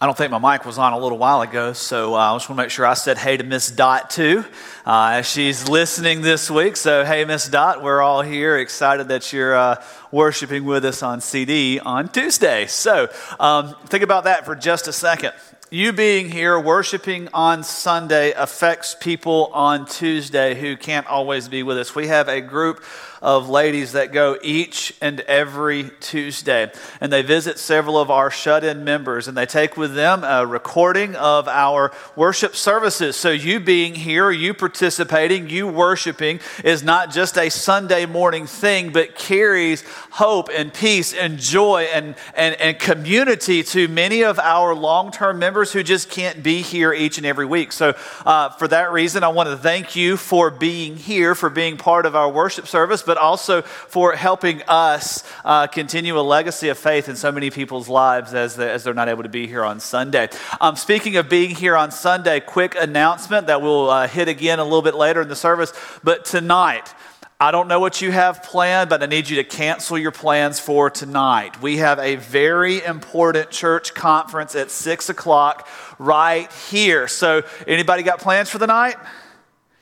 I don't think my mic was on a little while ago, so uh, I just want to make sure I said hey to Miss Dot too, uh, she's listening this week. So, hey, Miss Dot, we're all here, excited that you're uh, worshiping with us on CD on Tuesday. So, um, think about that for just a second. You being here, worshiping on Sunday, affects people on Tuesday who can't always be with us. We have a group of ladies that go each and every Tuesday. And they visit several of our shut in members and they take with them a recording of our worship services. So, you being here, you participating, you worshiping is not just a Sunday morning thing, but carries hope and peace and joy and, and, and community to many of our long term members who just can't be here each and every week. So, uh, for that reason, I want to thank you for being here, for being part of our worship service but also for helping us uh, continue a legacy of faith in so many people's lives as, they, as they're not able to be here on Sunday. Um, speaking of being here on Sunday, quick announcement that we'll uh, hit again a little bit later in the service. But tonight, I don't know what you have planned, but I need you to cancel your plans for tonight. We have a very important church conference at six o'clock right here. So, anybody got plans for the night?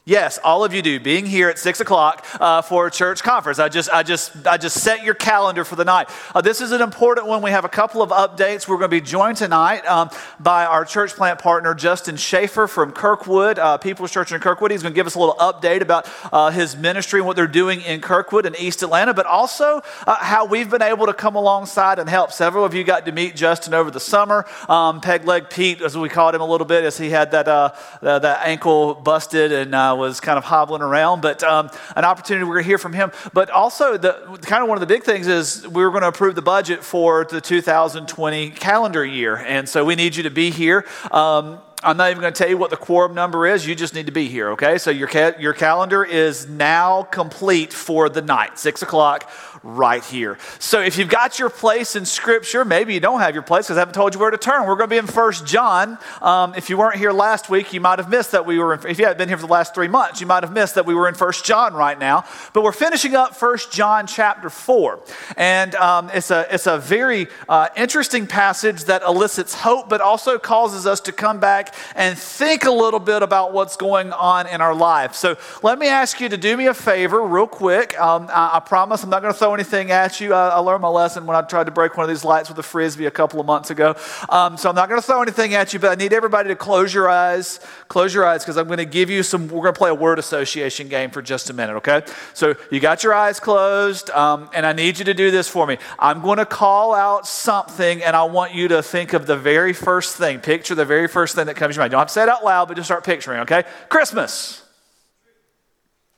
Yes, all of you do. Being here at six o'clock uh, for a church conference. I just, I just, I just set your calendar for the night. Uh, this is an important one. We have a couple of updates. We're going to be joined tonight um, by our church plant partner Justin Schaefer from Kirkwood, uh, People's Church in Kirkwood. He's going to give us a little update about uh, his ministry and what they're doing in Kirkwood and East Atlanta, but also uh, how we've been able to come alongside and help. Several of you got to meet Justin over the summer. Um, Peg leg Pete, as we called him a little bit, as he had that uh, that ankle busted and was kind of hobbling around, but um, an opportunity we're going to hear from him. But also, the kind of one of the big things is we are going to approve the budget for the 2020 calendar year. And so we need you to be here. Um, I'm not even going to tell you what the quorum number is. You just need to be here, okay? So your, ca- your calendar is now complete for the night, 6 o'clock right here. So if you've got your place in Scripture, maybe you don't have your place because I haven't told you where to turn. We're going to be in First John. Um, if you weren't here last week, you might have missed that we were. In, if you haven't been here for the last three months, you might have missed that we were in First John right now. But we're finishing up First John chapter four, and um, it's a it's a very uh, interesting passage that elicits hope, but also causes us to come back and think a little bit about what's going on in our life. So let me ask you to do me a favor, real quick. Um, I, I promise I'm not going to throw anything at you. I, I, learned my lesson when I tried to break one of these lights with a frisbee a couple of months ago. Um, so I'm not going to throw anything at you, but I need everybody to close your eyes. Close your eyes because I'm going to give you some. We're going to play a word association game for just a minute, okay? So you got your eyes closed, um, and I need you to do this for me. I'm going to call out something, and I want you to think of the very first thing. Picture the very first thing that comes to your mind. Don't have to say it out loud, but just start picturing, okay? Christmas.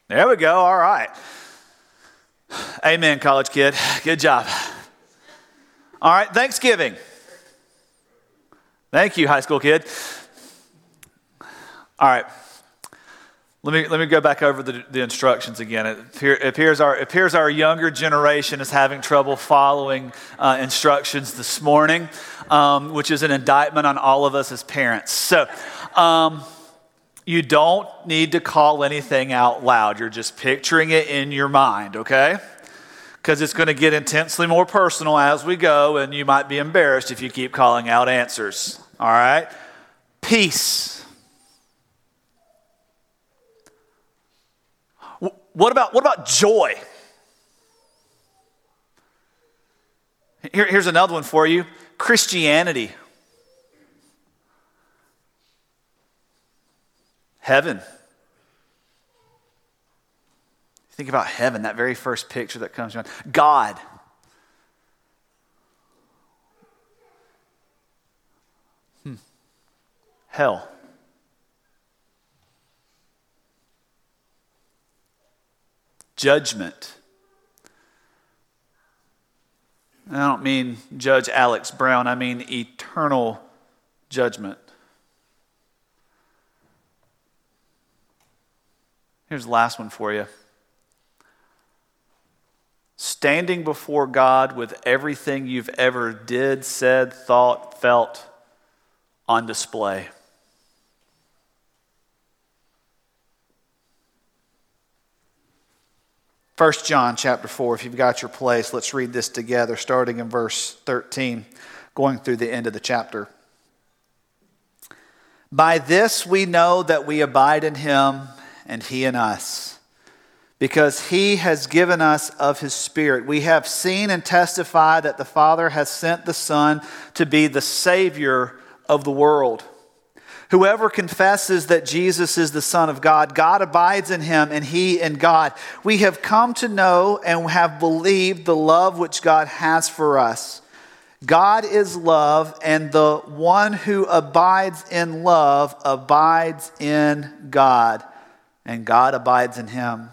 There we go. All right. Amen, college kid. Good job. All right, Thanksgiving. Thank you, high school kid. All right. Let me, let me go back over the, the instructions again. It, appear, appears our, appears our younger generation is having trouble following uh, instructions this morning, um, which is an indictment on all of us as parents. So, um, you don't need to call anything out loud. You're just picturing it in your mind, okay? Because it's going to get intensely more personal as we go, and you might be embarrassed if you keep calling out answers, all right? Peace. What about, what about joy? Here, here's another one for you Christianity. Heaven. Think about heaven, that very first picture that comes to mind. God. Hmm. Hell. Judgment. I don't mean Judge Alex Brown, I mean eternal judgment. Here's the last one for you. Standing before God with everything you've ever did, said, thought, felt on display. First John chapter 4, if you've got your place, let's read this together, starting in verse 13, going through the end of the chapter. By this we know that we abide in him and he in us, because he has given us of his Spirit. We have seen and testified that the Father has sent the Son to be the Savior of the world. Whoever confesses that Jesus is the Son of God, God abides in him and he in God. We have come to know and have believed the love which God has for us. God is love, and the one who abides in love abides in God, and God abides in him.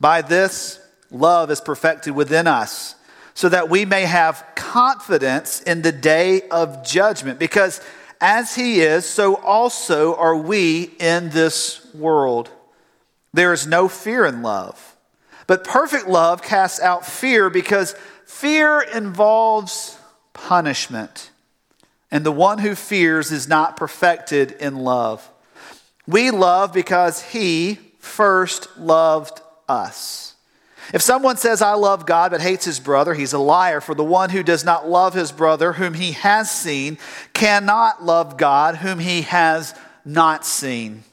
By this, love is perfected within us, so that we may have confidence in the day of judgment, because as he is, so also are we in this world. There is no fear in love, but perfect love casts out fear, because fear involves punishment. And the one who fears is not perfected in love. We love because he first loved us. If someone says, I love God, but hates his brother, he's a liar. For the one who does not love his brother, whom he has seen, cannot love God, whom he has not seen.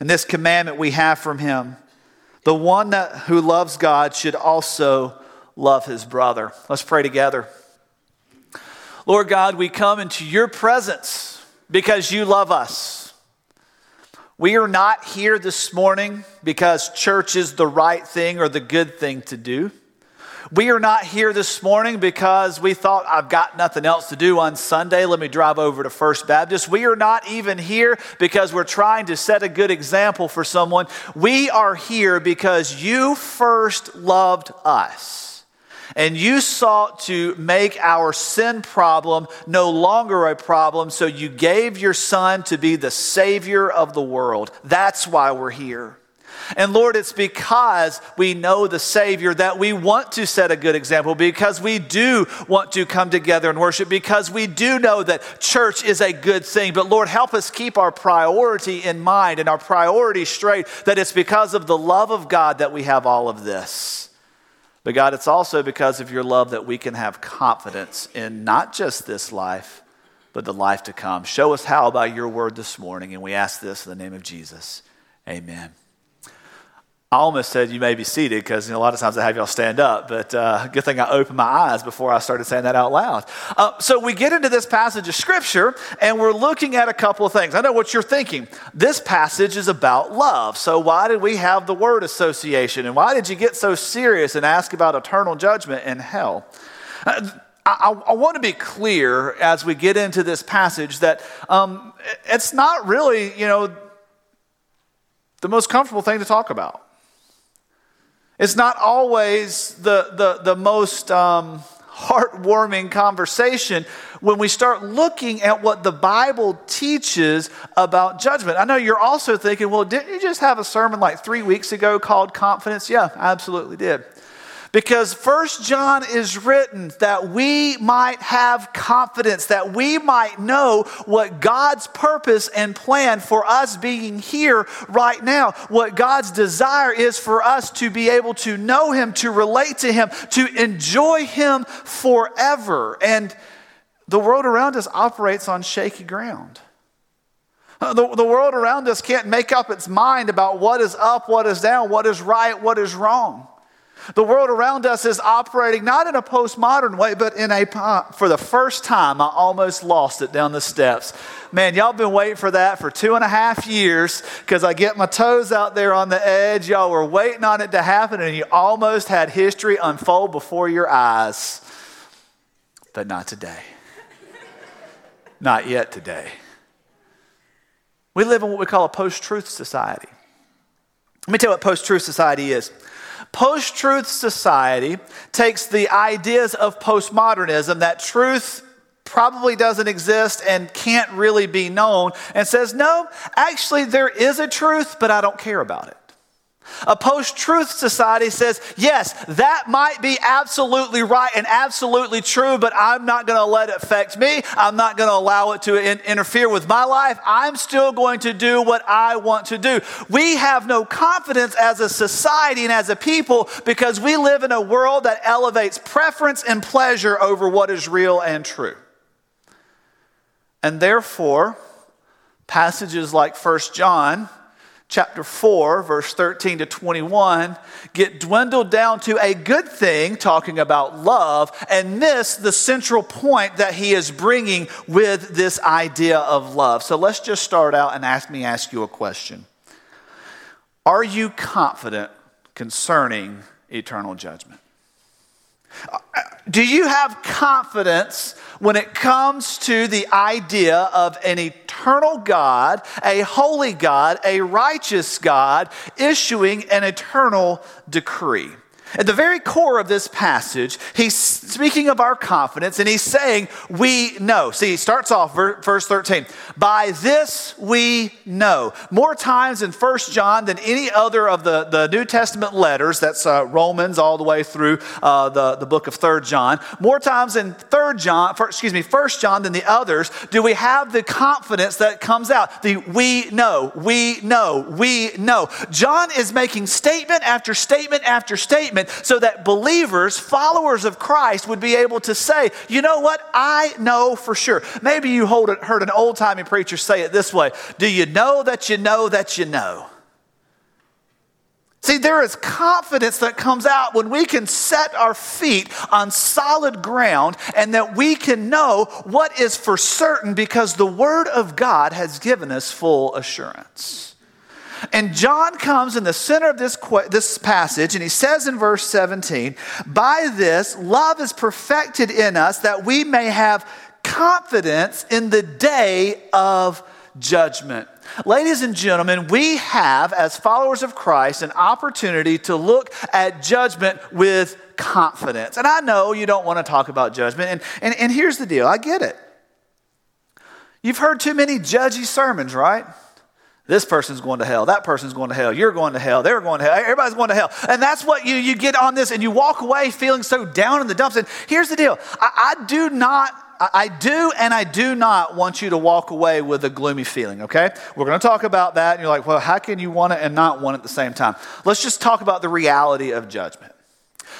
And this commandment we have from him the one that, who loves God should also love his brother. Let's pray together. Lord God, we come into your presence because you love us. We are not here this morning because church is the right thing or the good thing to do. We are not here this morning because we thought, I've got nothing else to do on Sunday. Let me drive over to First Baptist. We are not even here because we're trying to set a good example for someone. We are here because you first loved us. And you sought to make our sin problem no longer a problem, so you gave your son to be the Savior of the world. That's why we're here. And Lord, it's because we know the Savior that we want to set a good example, because we do want to come together and worship, because we do know that church is a good thing. But Lord, help us keep our priority in mind and our priority straight, that it's because of the love of God that we have all of this. But God, it's also because of your love that we can have confidence in not just this life, but the life to come. Show us how by your word this morning, and we ask this in the name of Jesus. Amen. I almost said you may be seated because you know, a lot of times I have y'all stand up, but uh, good thing I opened my eyes before I started saying that out loud. Uh, so we get into this passage of scripture and we're looking at a couple of things. I know what you're thinking. This passage is about love. So why did we have the word association? And why did you get so serious and ask about eternal judgment and hell? Uh, I, I, want to be clear as we get into this passage that um, it's not really, you know, the most comfortable thing to talk about. It's not always the, the, the most um, heartwarming conversation when we start looking at what the Bible teaches about judgment. I know you're also thinking, well, didn't you just have a sermon like three weeks ago called Confidence? Yeah, I absolutely did. Because First John is written that we might have confidence, that we might know what God's purpose and plan for us being here right now, what God's desire is for us to be able to know Him, to relate to Him, to enjoy Him forever. And the world around us operates on shaky ground. Uh, the, the world around us can't make up its mind about what is up, what is down, what is right, what is wrong. The world around us is operating not in a postmodern way, but in a, uh, for the first time, I almost lost it down the steps. Man, y'all been waiting for that for two and a half years because I get my toes out there on the edge. Y'all were waiting on it to happen, and you almost had history unfold before your eyes. But not today. not yet today. We live in what we call a post truth society. Let me tell you what post truth society is. Post truth society takes the ideas of postmodernism, that truth probably doesn't exist and can't really be known, and says, no, actually, there is a truth, but I don't care about it. A post truth society says, yes, that might be absolutely right and absolutely true, but I'm not going to let it affect me. I'm not going to allow it to in- interfere with my life. I'm still going to do what I want to do. We have no confidence as a society and as a people because we live in a world that elevates preference and pleasure over what is real and true. And therefore, passages like 1 John chapter 4, verse 13 to 21, get dwindled down to a good thing, talking about love, and miss the central point that he is bringing with this idea of love. So let's just start out and ask me ask you a question. Are you confident concerning eternal judgment? Do you have confidence when it comes to the idea of an eternal God, a holy God, a righteous God issuing an eternal decree? At the very core of this passage, he's speaking of our confidence and he's saying, We know. See, he starts off verse 13. By this we know. More times in First John than any other of the, the New Testament letters, that's uh, Romans all the way through uh, the, the book of Third John, more times in Third John, excuse me, First John than the others, do we have the confidence that comes out. The we know, we know, we know. John is making statement after statement after statement so that believers, followers of Christ, would be able to say, you know what? I know for sure. Maybe you heard an old timey preacher say it this way Do you know that you know that you know? See, there is confidence that comes out when we can set our feet on solid ground and that we can know what is for certain because the Word of God has given us full assurance. And John comes in the center of this, this passage and he says in verse 17, By this, love is perfected in us that we may have confidence in the day of judgment. Ladies and gentlemen, we have, as followers of Christ, an opportunity to look at judgment with confidence. And I know you don't want to talk about judgment. And, and, and here's the deal I get it. You've heard too many judgy sermons, right? This person's going to hell. That person's going to hell. You're going to hell. They're going to hell. Everybody's going to hell. And that's what you, you get on this, and you walk away feeling so down in the dumps. And here's the deal I, I do not I do and I do not want you to walk away with a gloomy feeling, okay? We're going to talk about that. And you're like, well, how can you want it and not want it at the same time? Let's just talk about the reality of judgment.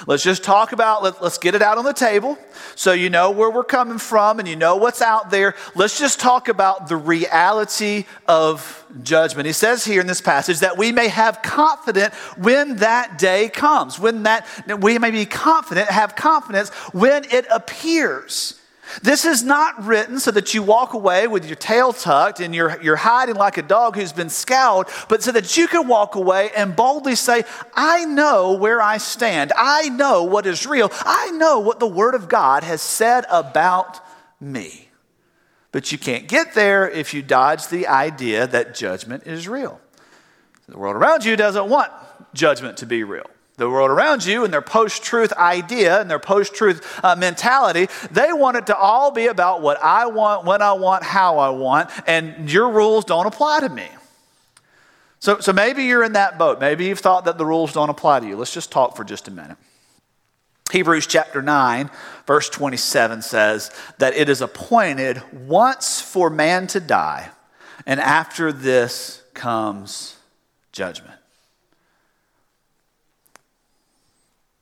Let's just talk about, let, us get it out on the table so you know where we're coming from and you know what's out there. Let's just talk about the reality of judgment. He says here in this passage that we may have confidence when that day comes, when that, we may be confident, have confidence when it appears. This is not written so that you walk away with your tail tucked and you're, you're hiding like a dog who's been scowled, but so that you can walk away and boldly say, I know where I stand. I know what is real. I know what the Word of God has said about me. But you can't get there if you dodge the idea that judgment is real. The world around you doesn't want judgment to be real the world around you and their post truth idea and their post truth uh, mentality, they want it to all be about what I want, when I want, how I want, and your rules don't apply to me. So, so maybe you're in that boat. Maybe you've thought that the rules don't apply to you. Let's just talk for just a minute. Hebrews chapter 9, verse 27 says that it is appointed once for man to die, and after this comes judgment.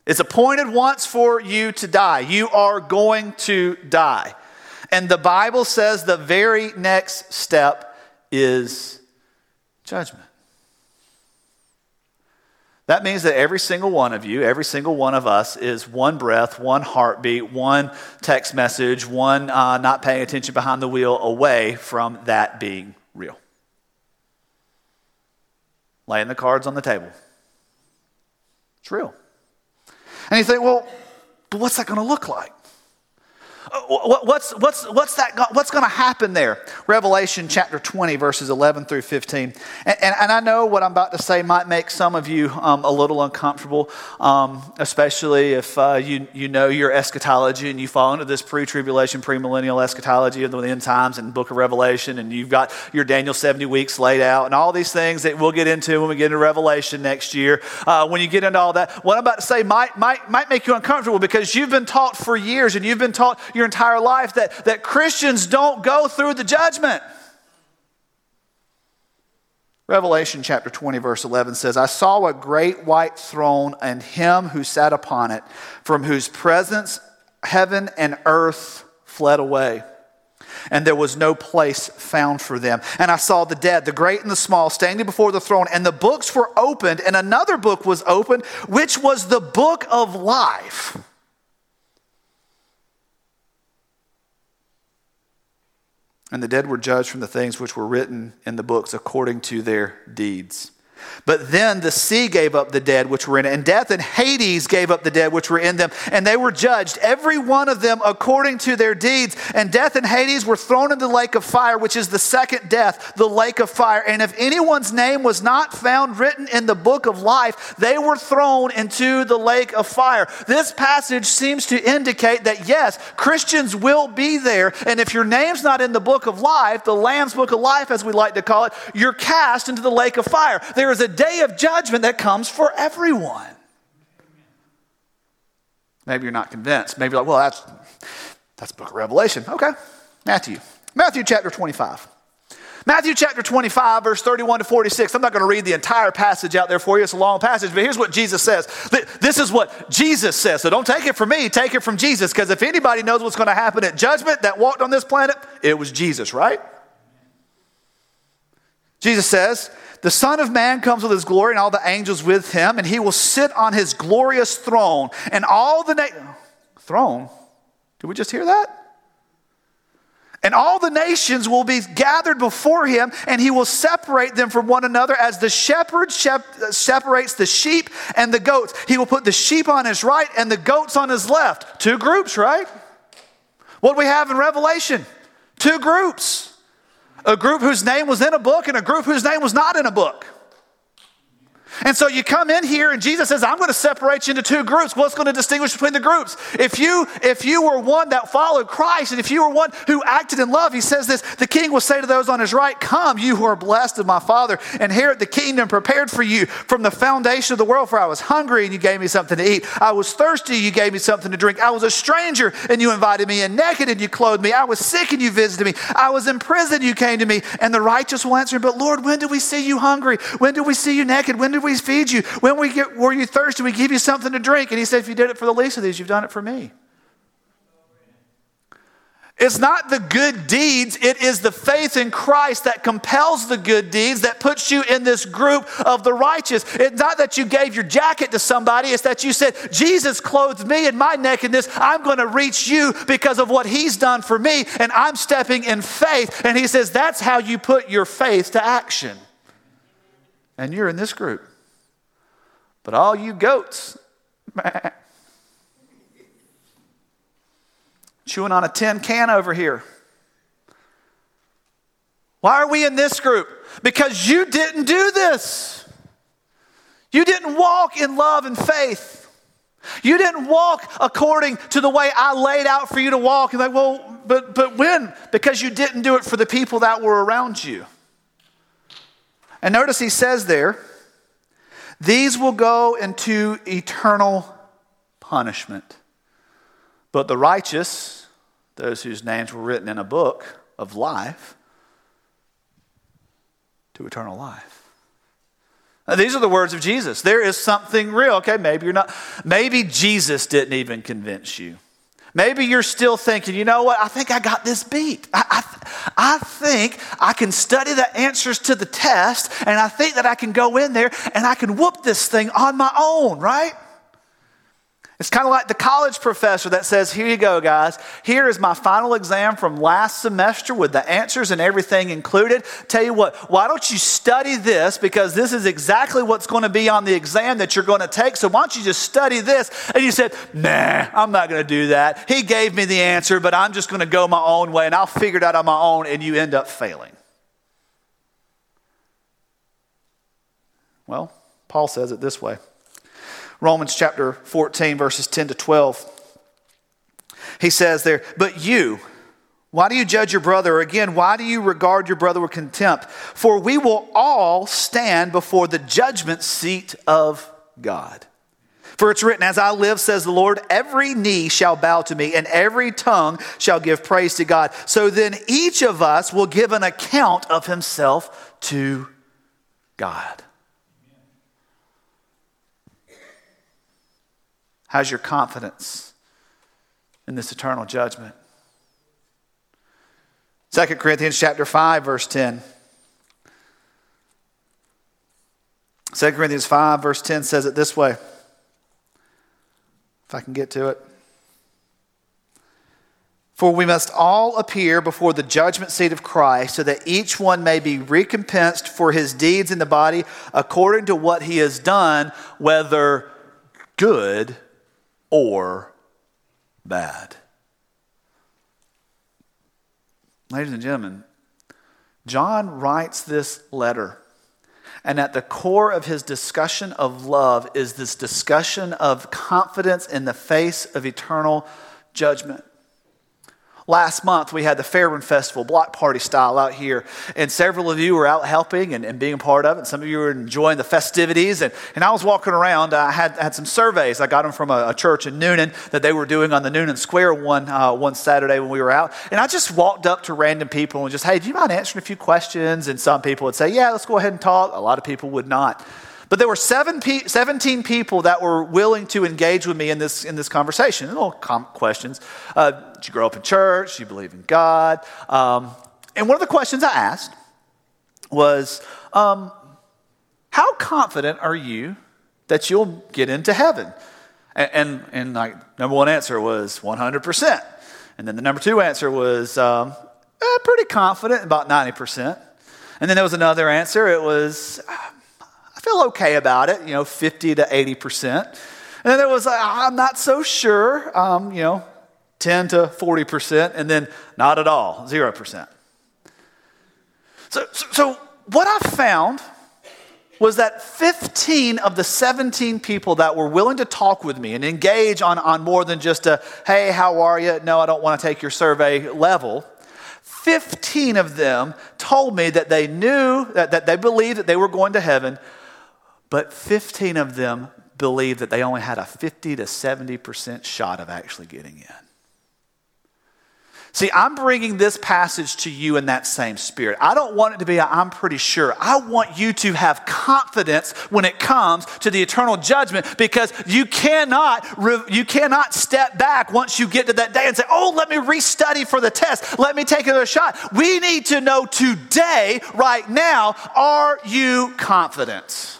It's appointed once for you to die. You are going to die. And the Bible says the very next step is judgment. That means that every single one of you, every single one of us, is one breath, one heartbeat, one text message, one uh, not paying attention behind the wheel away from that being real. Laying the cards on the table. It's real. And you think, well, but what's that going to look like? What's, what's, what's, that, what's going to happen there? Revelation chapter 20, verses 11 through 15. And, and, and I know what I'm about to say might make some of you um, a little uncomfortable, um, especially if uh, you, you know your eschatology and you fall into this pre tribulation, premillennial eschatology of the end times and book of Revelation, and you've got your Daniel 70 weeks laid out, and all these things that we'll get into when we get into Revelation next year. Uh, when you get into all that, what I'm about to say might, might, might make you uncomfortable because you've been taught for years and you've been taught your entire life that, that Christians don't go through the judgment. Revelation chapter 20, verse 11 says, I saw a great white throne and him who sat upon it, from whose presence heaven and earth fled away. and there was no place found for them. And I saw the dead, the great and the small, standing before the throne, and the books were opened, and another book was opened, which was the book of life. And the dead were judged from the things which were written in the books according to their deeds. But then the sea gave up the dead which were in it, and death and Hades gave up the dead which were in them, and they were judged, every one of them according to their deeds. And death and Hades were thrown into the lake of fire, which is the second death, the lake of fire. And if anyone's name was not found written in the book of life, they were thrown into the lake of fire. This passage seems to indicate that yes, Christians will be there, and if your name's not in the book of life, the Lamb's book of life, as we like to call it, you're cast into the lake of fire. There is a day of judgment that comes for everyone. Maybe you're not convinced. Maybe you're like, well, that's, that's book of Revelation. Okay. Matthew. Matthew chapter 25. Matthew chapter 25, verse 31 to 46. I'm not going to read the entire passage out there for you. It's a long passage, but here's what Jesus says. This is what Jesus says. So don't take it from me, take it from Jesus. Because if anybody knows what's going to happen at judgment that walked on this planet, it was Jesus, right? Jesus says, the Son of Man comes with his glory and all the angels with him, and he will sit on his glorious throne. And all the na- throne. Did we just hear that? And all the nations will be gathered before him, and he will separate them from one another as the shepherd shep- separates the sheep and the goats. He will put the sheep on his right and the goats on his left. Two groups, right? What we have in Revelation? Two groups a group whose name was in a book and a group whose name was not in a book. And so you come in here and Jesus says, I'm going to separate you into two groups. What's going to distinguish between the groups? If you, if you were one that followed Christ and if you were one who acted in love, he says this, the king will say to those on his right, come, you who are blessed of my father, inherit the kingdom prepared for you from the foundation of the world. For I was hungry and you gave me something to eat. I was thirsty, you gave me something to drink. I was a stranger and you invited me in naked and you clothed me. I was sick and you visited me. I was in prison, you came to me. And the righteous will answer, but Lord, when did we see you hungry? When did we see you naked? When did we we feed you? When we get, were you thirsty, we give you something to drink. And he said, if you did it for the least of these, you've done it for me. It's not the good deeds, it is the faith in Christ that compels the good deeds that puts you in this group of the righteous. It's not that you gave your jacket to somebody, it's that you said, Jesus clothed me in my nakedness. I'm going to reach you because of what he's done for me, and I'm stepping in faith. And he says, that's how you put your faith to action. And you're in this group. But all you goats, chewing on a tin can over here. Why are we in this group? Because you didn't do this. You didn't walk in love and faith. You didn't walk according to the way I laid out for you to walk. And like, well, but but when? Because you didn't do it for the people that were around you. And notice he says there, these will go into eternal punishment. But the righteous, those whose names were written in a book of life, to eternal life. Now, these are the words of Jesus. There is something real. Okay, maybe you're not, maybe Jesus didn't even convince you. Maybe you're still thinking, you know what? I think I got this beat. I, I, I, think I can study the answers to the test, and I think that I can go in there and I can whoop this thing on my own, right? It's kind of like the college professor that says, Here you go, guys. Here is my final exam from last semester with the answers and everything included. Tell you what, why don't you study this? Because this is exactly what's going to be on the exam that you're going to take. So why don't you just study this? And you said, Nah, I'm not going to do that. He gave me the answer, but I'm just going to go my own way and I'll figure it out on my own. And you end up failing. Well, Paul says it this way. Romans chapter 14, verses 10 to 12. He says there, But you, why do you judge your brother? Or again, why do you regard your brother with contempt? For we will all stand before the judgment seat of God. For it's written, As I live, says the Lord, every knee shall bow to me, and every tongue shall give praise to God. So then each of us will give an account of himself to God. How's your confidence in this eternal judgment? 2 Corinthians chapter 5, verse 10. 2 Corinthians 5, verse 10 says it this way. If I can get to it. For we must all appear before the judgment seat of Christ, so that each one may be recompensed for his deeds in the body according to what he has done, whether good or bad. Ladies and gentlemen, John writes this letter. And at the core of his discussion of love is this discussion of confidence in the face of eternal judgment. Last month, we had the Fairburn Festival, block party style, out here. And several of you were out helping and, and being a part of it. And Some of you were enjoying the festivities. And, and I was walking around. I had, had some surveys. I got them from a, a church in Newnan that they were doing on the Newnan Square one, uh, one Saturday when we were out. And I just walked up to random people and just, hey, do you mind answering a few questions? And some people would say, yeah, let's go ahead and talk. A lot of people would not. But there were seven pe- 17 people that were willing to engage with me in this, in this conversation. Little questions. Uh, did you grow up in church? Do you believe in God? Um, and one of the questions I asked was, um, How confident are you that you'll get into heaven? And, and, and like, number one answer was 100%. And then the number two answer was um, eh, pretty confident, about 90%. And then there was another answer. It was, I feel okay about it, you know, 50 to 80%. And then there was, I'm not so sure, um, you know, 10 to 40%, and then not at all, 0%. So, so, so what I found was that 15 of the 17 people that were willing to talk with me and engage on, on more than just a, hey, how are you? No, I don't want to take your survey level. 15 of them told me that they knew, that, that they believed that they were going to heaven, but 15 of them believed that they only had a 50 to 70% shot of actually getting in. See, I'm bringing this passage to you in that same spirit. I don't want it to be, I'm pretty sure. I want you to have confidence when it comes to the eternal judgment because you cannot, you cannot step back once you get to that day and say, oh, let me restudy for the test. Let me take another shot. We need to know today, right now, are you confident?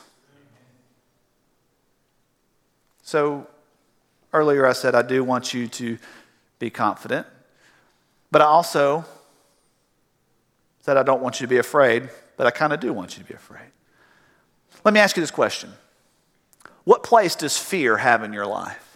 So earlier I said I do want you to be confident, but I also said I don't want you to be afraid, but I kind of do want you to be afraid. Let me ask you this question What place does fear have in your life?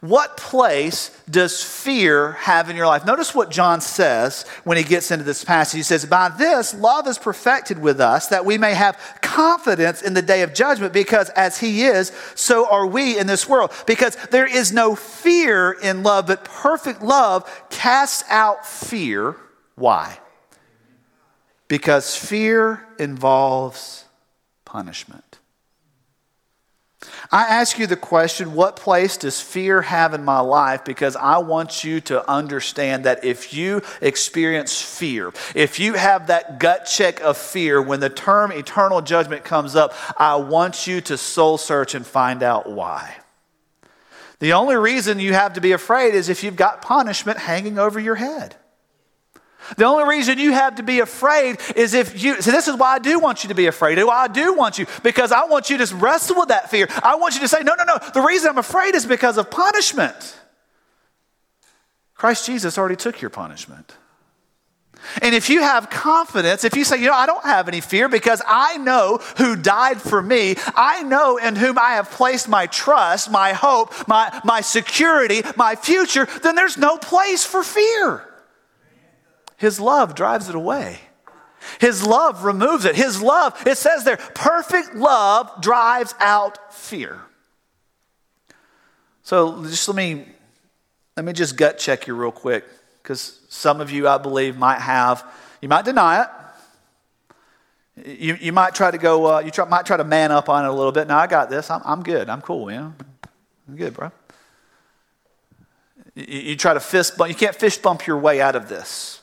What place does fear have in your life? Notice what John says when he gets into this passage. He says, By this, love is perfected with us, that we may have confidence in the day of judgment, because as he is, so are we in this world. Because there is no fear in love, but perfect love casts out fear. Why? Because fear involves punishment. I ask you the question what place does fear have in my life? Because I want you to understand that if you experience fear, if you have that gut check of fear when the term eternal judgment comes up, I want you to soul search and find out why. The only reason you have to be afraid is if you've got punishment hanging over your head. The only reason you have to be afraid is if you, see, this is why I do want you to be afraid. Why I do want you, because I want you to wrestle with that fear. I want you to say, no, no, no. The reason I'm afraid is because of punishment. Christ Jesus already took your punishment. And if you have confidence, if you say, you know, I don't have any fear because I know who died for me, I know in whom I have placed my trust, my hope, my, my security, my future, then there's no place for fear. His love drives it away. His love removes it. His love, it says there, perfect love drives out fear. So just let me let me just gut check you real quick because some of you, I believe, might have, you might deny it. You, you might try to go, uh, you try, might try to man up on it a little bit. Now I got this. I'm, I'm good. I'm cool, man. I'm good, bro. You, you try to fist bump, you can't fist bump your way out of this.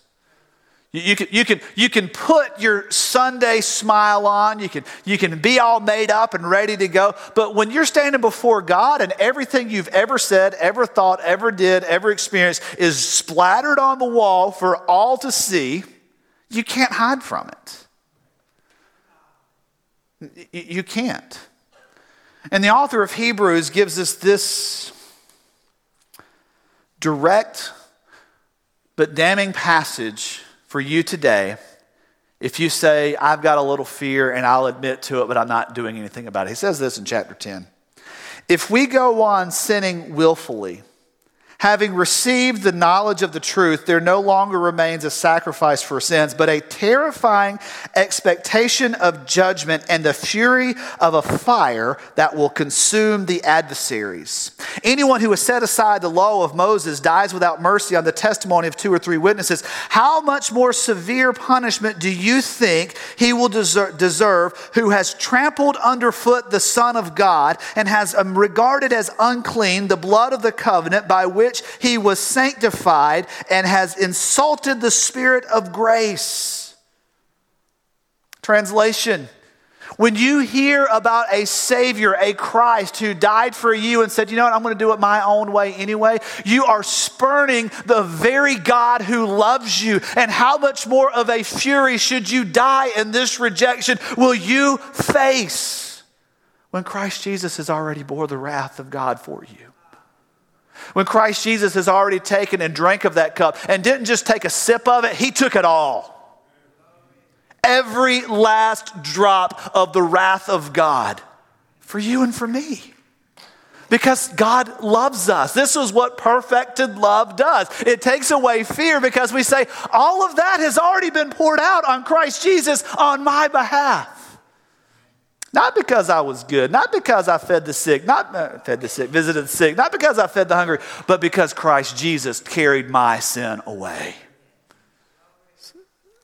You can, you, can, you can put your Sunday smile on, you can, you can be all made up and ready to go. But when you're standing before God and everything you've ever said, ever thought, ever did, ever experienced is splattered on the wall for all to see, you can't hide from it. You can't. And the author of Hebrews gives us this direct but damning passage for you today if you say, I've got a little fear and I'll admit to it, but I'm not doing anything about it. He says this in chapter 10. If we go on sinning willfully, Having received the knowledge of the truth, there no longer remains a sacrifice for sins, but a terrifying expectation of judgment and the fury of a fire that will consume the adversaries. Anyone who has set aside the law of Moses dies without mercy on the testimony of two or three witnesses. How much more severe punishment do you think he will deserve who has trampled underfoot the Son of God and has um, regarded as unclean the blood of the covenant by which which he was sanctified and has insulted the Spirit of grace. Translation when you hear about a Savior, a Christ who died for you and said, you know what, I'm going to do it my own way anyway, you are spurning the very God who loves you. And how much more of a fury should you die in this rejection will you face when Christ Jesus has already bore the wrath of God for you? When Christ Jesus has already taken and drank of that cup and didn't just take a sip of it, he took it all. Every last drop of the wrath of God for you and for me. Because God loves us. This is what perfected love does. It takes away fear because we say, all of that has already been poured out on Christ Jesus on my behalf. Not because I was good, not because I fed the sick, not uh, fed the sick, visited the sick, not because I fed the hungry, but because Christ Jesus carried my sin away.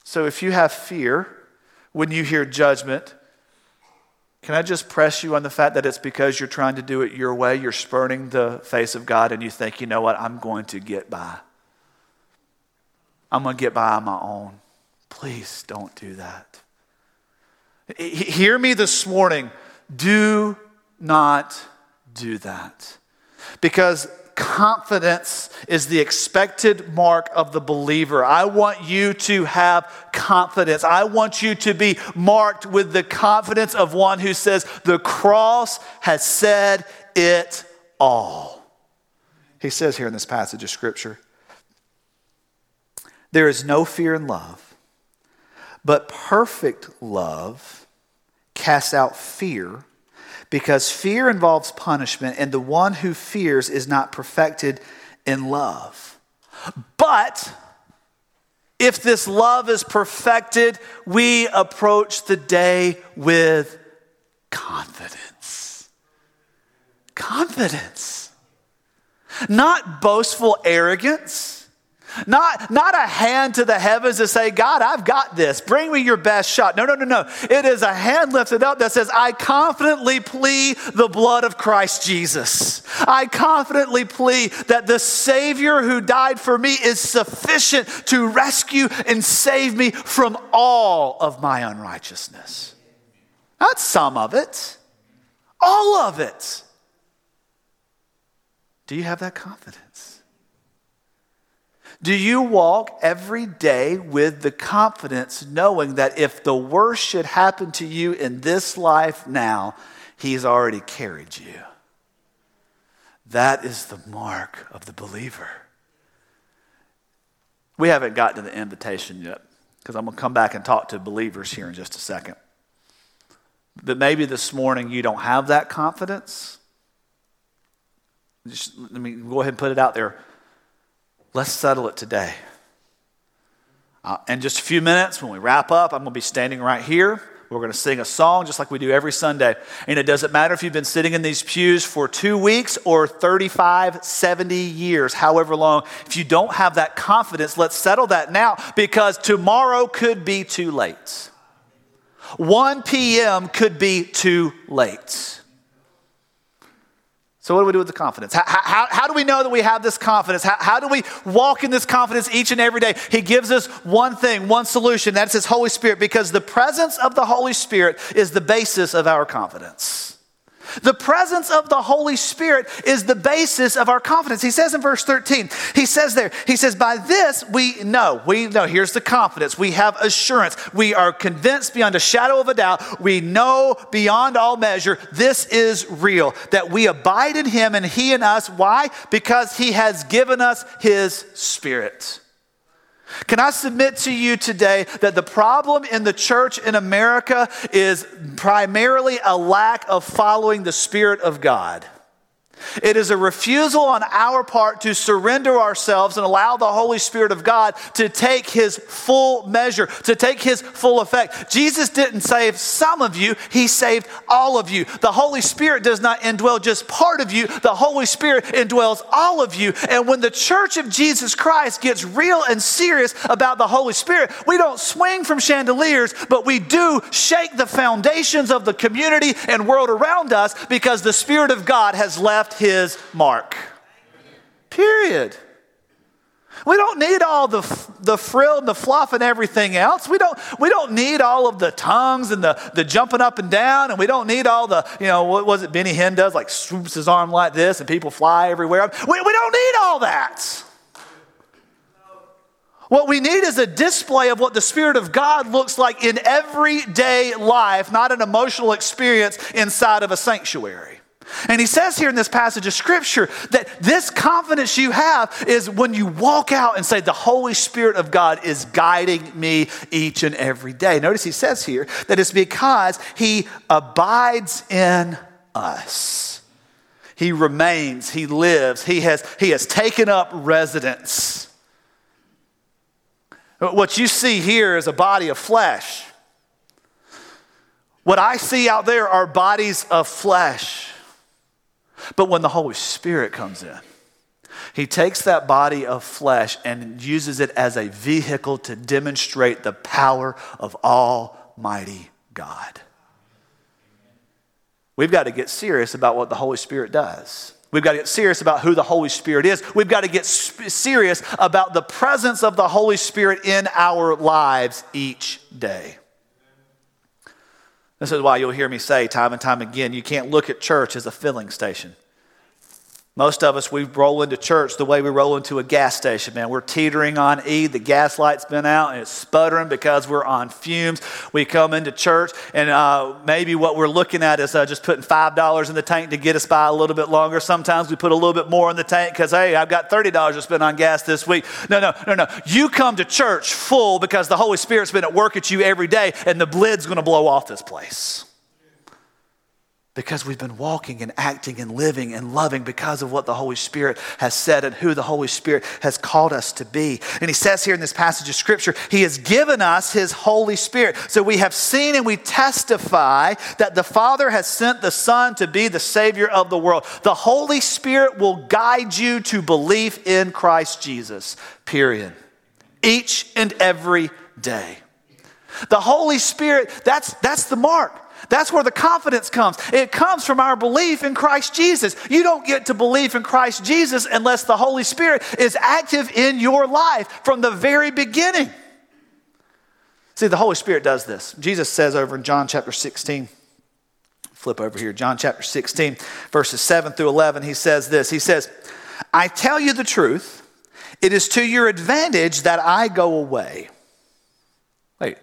So if you have fear when you hear judgment, can I just press you on the fact that it's because you're trying to do it your way? You're spurning the face of God and you think, you know what, I'm going to get by. I'm going to get by on my own. Please don't do that. Hear me this morning. Do not do that. Because confidence is the expected mark of the believer. I want you to have confidence. I want you to be marked with the confidence of one who says, The cross has said it all. He says here in this passage of Scripture, There is no fear in love, but perfect love casts out fear because fear involves punishment, and the one who fears is not perfected in love. But if this love is perfected, we approach the day with confidence. Confidence. Not boastful arrogance not, not a hand to the heavens to say, God, I've got this. Bring me your best shot. No, no, no, no. It is a hand lifted up that says, I confidently plead the blood of Christ Jesus. I confidently plead that the Savior who died for me is sufficient to rescue and save me from all of my unrighteousness. Not some of it, all of it. Do you have that confidence? Do you walk every day with the confidence knowing that if the worst should happen to you in this life now, He's already carried you? That is the mark of the believer. We haven't gotten to the invitation yet because I'm going to come back and talk to believers here in just a second. But maybe this morning you don't have that confidence. Just, let me go ahead and put it out there. Let's settle it today. Uh, in just a few minutes, when we wrap up, I'm going to be standing right here. We're going to sing a song just like we do every Sunday. And it doesn't matter if you've been sitting in these pews for two weeks or 35, 70 years, however long. If you don't have that confidence, let's settle that now because tomorrow could be too late. 1 p.m. could be too late. So, what do we do with the confidence? How, how, how do we know that we have this confidence? How, how, do we walk in this confidence each and every day? He gives us one thing, one solution. That's His Holy Spirit, because the presence of the Holy Spirit is the basis of our confidence. The presence of the Holy Spirit is the basis of our confidence. He says in verse 13, he says there, he says, By this we know, we know, here's the confidence. We have assurance. We are convinced beyond a shadow of a doubt. We know beyond all measure this is real, that we abide in Him and He in us. Why? Because He has given us His Spirit. Can I submit to you today that the problem in the church in America is primarily a lack of following the Spirit of God? It is a refusal on our part to surrender ourselves and allow the Holy Spirit of God to take his full measure, to take his full effect. Jesus didn't save some of you, he saved all of you. The Holy Spirit does not indwell just part of you, the Holy Spirit indwells all of you. And when the church of Jesus Christ gets real and serious about the Holy Spirit, we don't swing from chandeliers, but we do shake the foundations of the community and world around us because the Spirit of God has left left his mark. Period. We don't need all the, the frill and the fluff and everything else. We don't, we don't need all of the tongues and the, the jumping up and down, and we don't need all the, you know, what was it Benny Hinn does, like swoops his arm like this and people fly everywhere. We, we don't need all that. What we need is a display of what the Spirit of God looks like in everyday life, not an emotional experience inside of a sanctuary. And he says here in this passage of scripture that this confidence you have is when you walk out and say, The Holy Spirit of God is guiding me each and every day. Notice he says here that it's because he abides in us. He remains, he lives, he has, he has taken up residence. What you see here is a body of flesh. What I see out there are bodies of flesh. But when the Holy Spirit comes in, he takes that body of flesh and uses it as a vehicle to demonstrate the power of Almighty God. We've got to get serious about what the Holy Spirit does. We've got to get serious about who the Holy Spirit is. We've got to get serious about the presence of the Holy Spirit in our lives each day. This is why you'll hear me say time and time again you can't look at church as a filling station. Most of us, we roll into church the way we roll into a gas station, man. We're teetering on E. The gas light's been out and it's sputtering because we're on fumes. We come into church and uh, maybe what we're looking at is uh, just putting $5 in the tank to get us by a little bit longer. Sometimes we put a little bit more in the tank because, hey, I've got $30 to spend on gas this week. No, no, no, no. You come to church full because the Holy Spirit's been at work at you every day and the lid's going to blow off this place. Because we've been walking and acting and living and loving because of what the Holy Spirit has said and who the Holy Spirit has called us to be. And he says here in this passage of Scripture, He has given us His Holy Spirit. So we have seen and we testify that the Father has sent the Son to be the Savior of the world. The Holy Spirit will guide you to belief in Christ Jesus, period. Each and every day. The Holy Spirit, that's, that's the mark. That's where the confidence comes. It comes from our belief in Christ Jesus. You don't get to believe in Christ Jesus unless the Holy Spirit is active in your life from the very beginning. See, the Holy Spirit does this. Jesus says over in John chapter 16, flip over here, John chapter 16, verses 7 through 11, he says this. He says, I tell you the truth, it is to your advantage that I go away. Wait,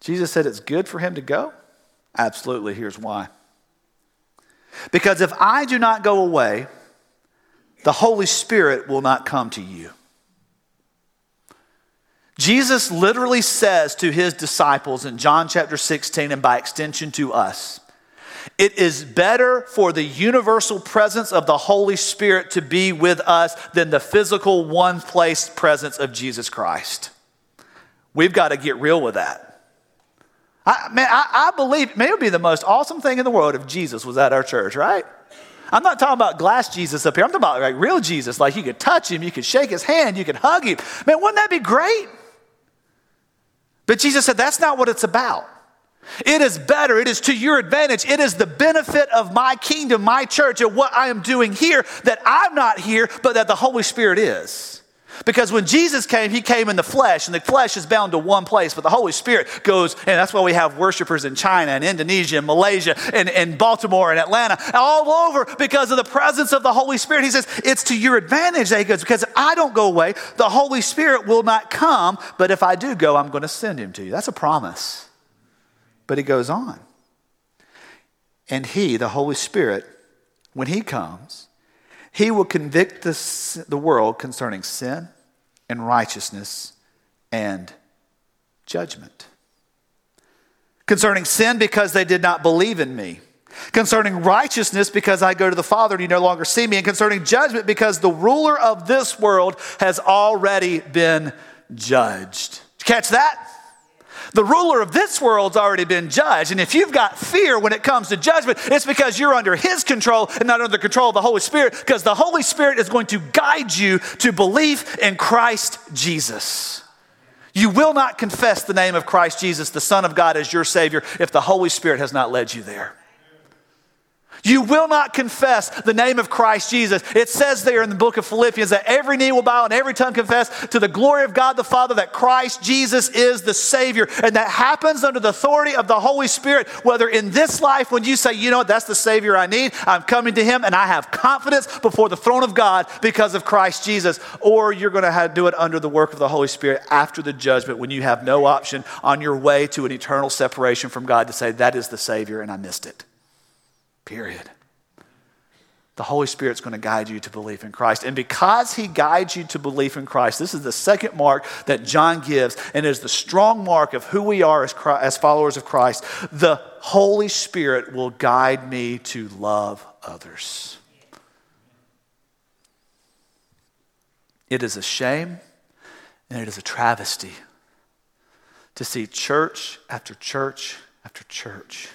Jesus said it's good for him to go? Absolutely, here's why. Because if I do not go away, the Holy Spirit will not come to you. Jesus literally says to his disciples in John chapter 16, and by extension to us, it is better for the universal presence of the Holy Spirit to be with us than the physical one place presence of Jesus Christ. We've got to get real with that. I, man, I, I believe, man, it would be the most awesome thing in the world if Jesus was at our church, right? I'm not talking about glass Jesus up here. I'm talking about like real Jesus. Like you could touch him, you could shake his hand, you could hug him. Man, wouldn't that be great? But Jesus said that's not what it's about. It is better. It is to your advantage. It is the benefit of my kingdom, my church, and what I am doing here that I'm not here, but that the Holy Spirit is. Because when Jesus came, he came in the flesh, and the flesh is bound to one place, but the Holy Spirit goes, and that's why we have worshipers in China and Indonesia and Malaysia and, and Baltimore and Atlanta, all over because of the presence of the Holy Spirit. He says, It's to your advantage that he goes, because if I don't go away, the Holy Spirit will not come, but if I do go, I'm going to send him to you. That's a promise. But he goes on. And he, the Holy Spirit, when he comes, he will convict the, the world concerning sin and righteousness and judgment. Concerning sin, because they did not believe in me. Concerning righteousness, because I go to the Father and you no longer see me. And concerning judgment, because the ruler of this world has already been judged. Catch that? The ruler of this world's already been judged. And if you've got fear when it comes to judgment, it's because you're under his control and not under the control of the Holy Spirit, because the Holy Spirit is going to guide you to belief in Christ Jesus. You will not confess the name of Christ Jesus, the Son of God, as your Savior if the Holy Spirit has not led you there. You will not confess the name of Christ Jesus. It says there in the book of Philippians that every knee will bow and every tongue confess to the glory of God the Father that Christ Jesus is the Savior. And that happens under the authority of the Holy Spirit, whether in this life when you say, you know what, that's the Savior I need, I'm coming to Him and I have confidence before the throne of God because of Christ Jesus, or you're going to do it under the work of the Holy Spirit after the judgment when you have no option on your way to an eternal separation from God to say, that is the Savior and I missed it. Period. The Holy Spirit's going to guide you to belief in Christ. And because He guides you to belief in Christ, this is the second mark that John gives, and is the strong mark of who we are as, Christ, as followers of Christ. The Holy Spirit will guide me to love others. It is a shame and it is a travesty to see church after church after church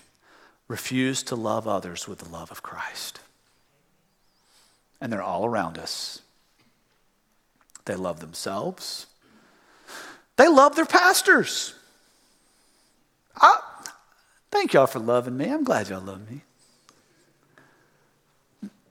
refuse to love others with the love of Christ. And they're all around us. They love themselves, they love their pastors. I, thank y'all for loving me. I'm glad y'all love me.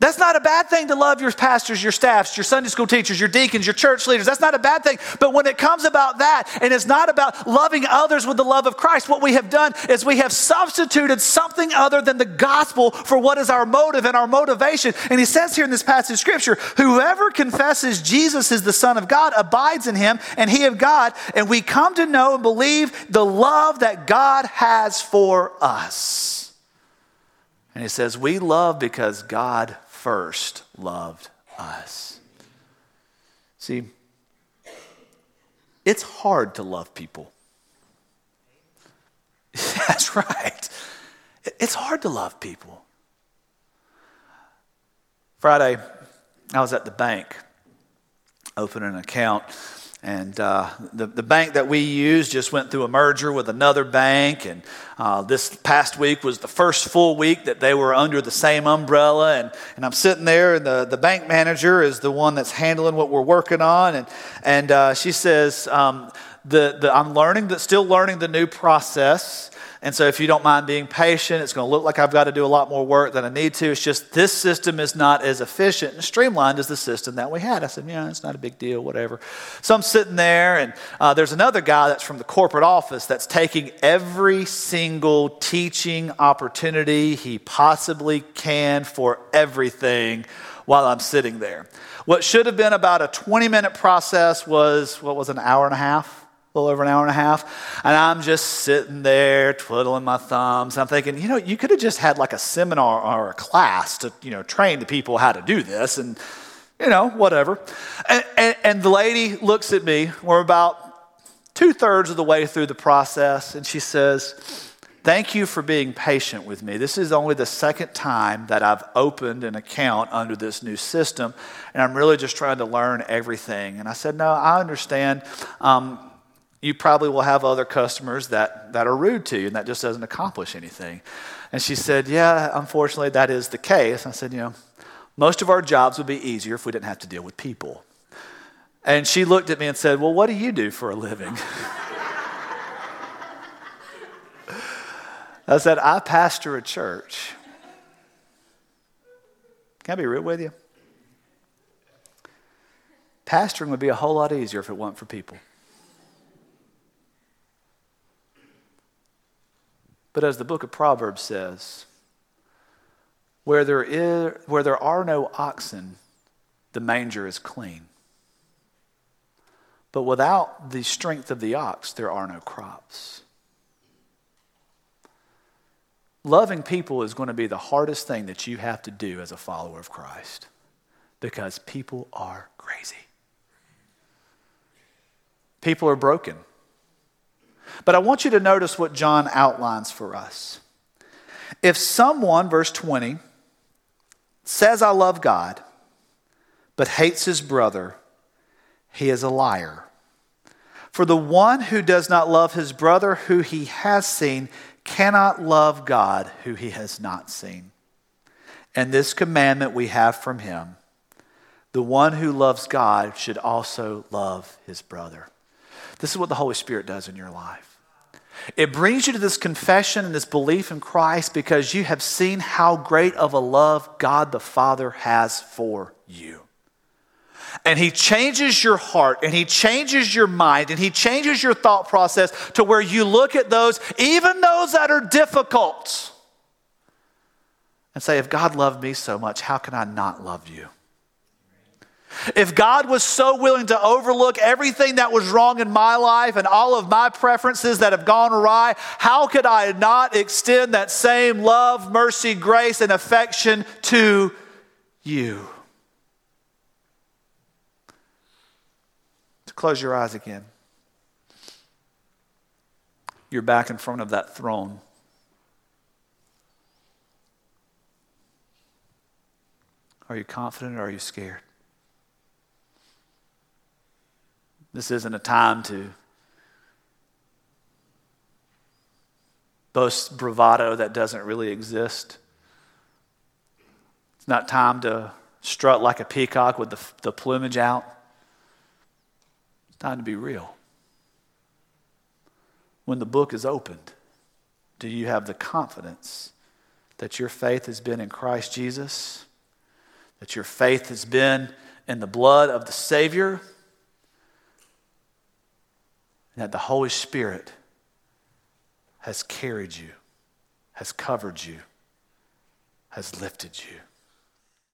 That's not a bad thing to love your pastors, your staffs, your Sunday school teachers, your deacons, your church leaders. That's not a bad thing. But when it comes about that, and it's not about loving others with the love of Christ, what we have done is we have substituted something other than the gospel for what is our motive and our motivation. And he says here in this passage of scripture, whoever confesses Jesus is the Son of God abides in him, and he of God. And we come to know and believe the love that God has for us. And he says, We love because God first loved us. See, it's hard to love people. That's right. It's hard to love people. Friday, I was at the bank opening an account and uh, the, the bank that we use just went through a merger with another bank. And uh, this past week was the first full week that they were under the same umbrella. And, and I'm sitting there, and the, the bank manager is the one that's handling what we're working on. And, and uh, she says, um, the, the, I'm learning, the, still learning the new process. And so, if you don't mind being patient, it's going to look like I've got to do a lot more work than I need to. It's just this system is not as efficient and streamlined as the system that we had. I said, yeah, it's not a big deal, whatever. So I'm sitting there, and uh, there's another guy that's from the corporate office that's taking every single teaching opportunity he possibly can for everything while I'm sitting there. What should have been about a 20 minute process was, what was an hour and a half? Little over an hour and a half. And I'm just sitting there twiddling my thumbs. I'm thinking, you know, you could have just had like a seminar or a class to, you know, train the people how to do this and, you know, whatever. And, and, and the lady looks at me. We're about two thirds of the way through the process. And she says, Thank you for being patient with me. This is only the second time that I've opened an account under this new system, and I'm really just trying to learn everything. And I said, No, I understand. Um, you probably will have other customers that, that are rude to you, and that just doesn't accomplish anything. And she said, Yeah, unfortunately, that is the case. I said, You know, most of our jobs would be easier if we didn't have to deal with people. And she looked at me and said, Well, what do you do for a living? I said, I pastor a church. Can I be real with you? Pastoring would be a whole lot easier if it weren't for people. But as the book of Proverbs says, where there, is, where there are no oxen, the manger is clean. But without the strength of the ox, there are no crops. Loving people is going to be the hardest thing that you have to do as a follower of Christ because people are crazy. People are broken. But I want you to notice what John outlines for us. If someone, verse 20, says, I love God, but hates his brother, he is a liar. For the one who does not love his brother who he has seen cannot love God who he has not seen. And this commandment we have from him the one who loves God should also love his brother. This is what the Holy Spirit does in your life. It brings you to this confession and this belief in Christ because you have seen how great of a love God the Father has for you and He changes your heart and He changes your mind and He changes your thought process to where you look at those, even those that are difficult, and say, if God loved me so much, how can I not love you? If God was so willing to overlook everything that was wrong in my life and all of my preferences that have gone awry, how could I not extend that same love, mercy, grace, and affection to you? To close your eyes again. You're back in front of that throne. Are you confident or are you scared? This isn't a time to boast bravado that doesn't really exist. It's not time to strut like a peacock with the, the plumage out. It's time to be real. When the book is opened, do you have the confidence that your faith has been in Christ Jesus? That your faith has been in the blood of the Savior? And that the Holy Spirit has carried you, has covered you, has lifted you?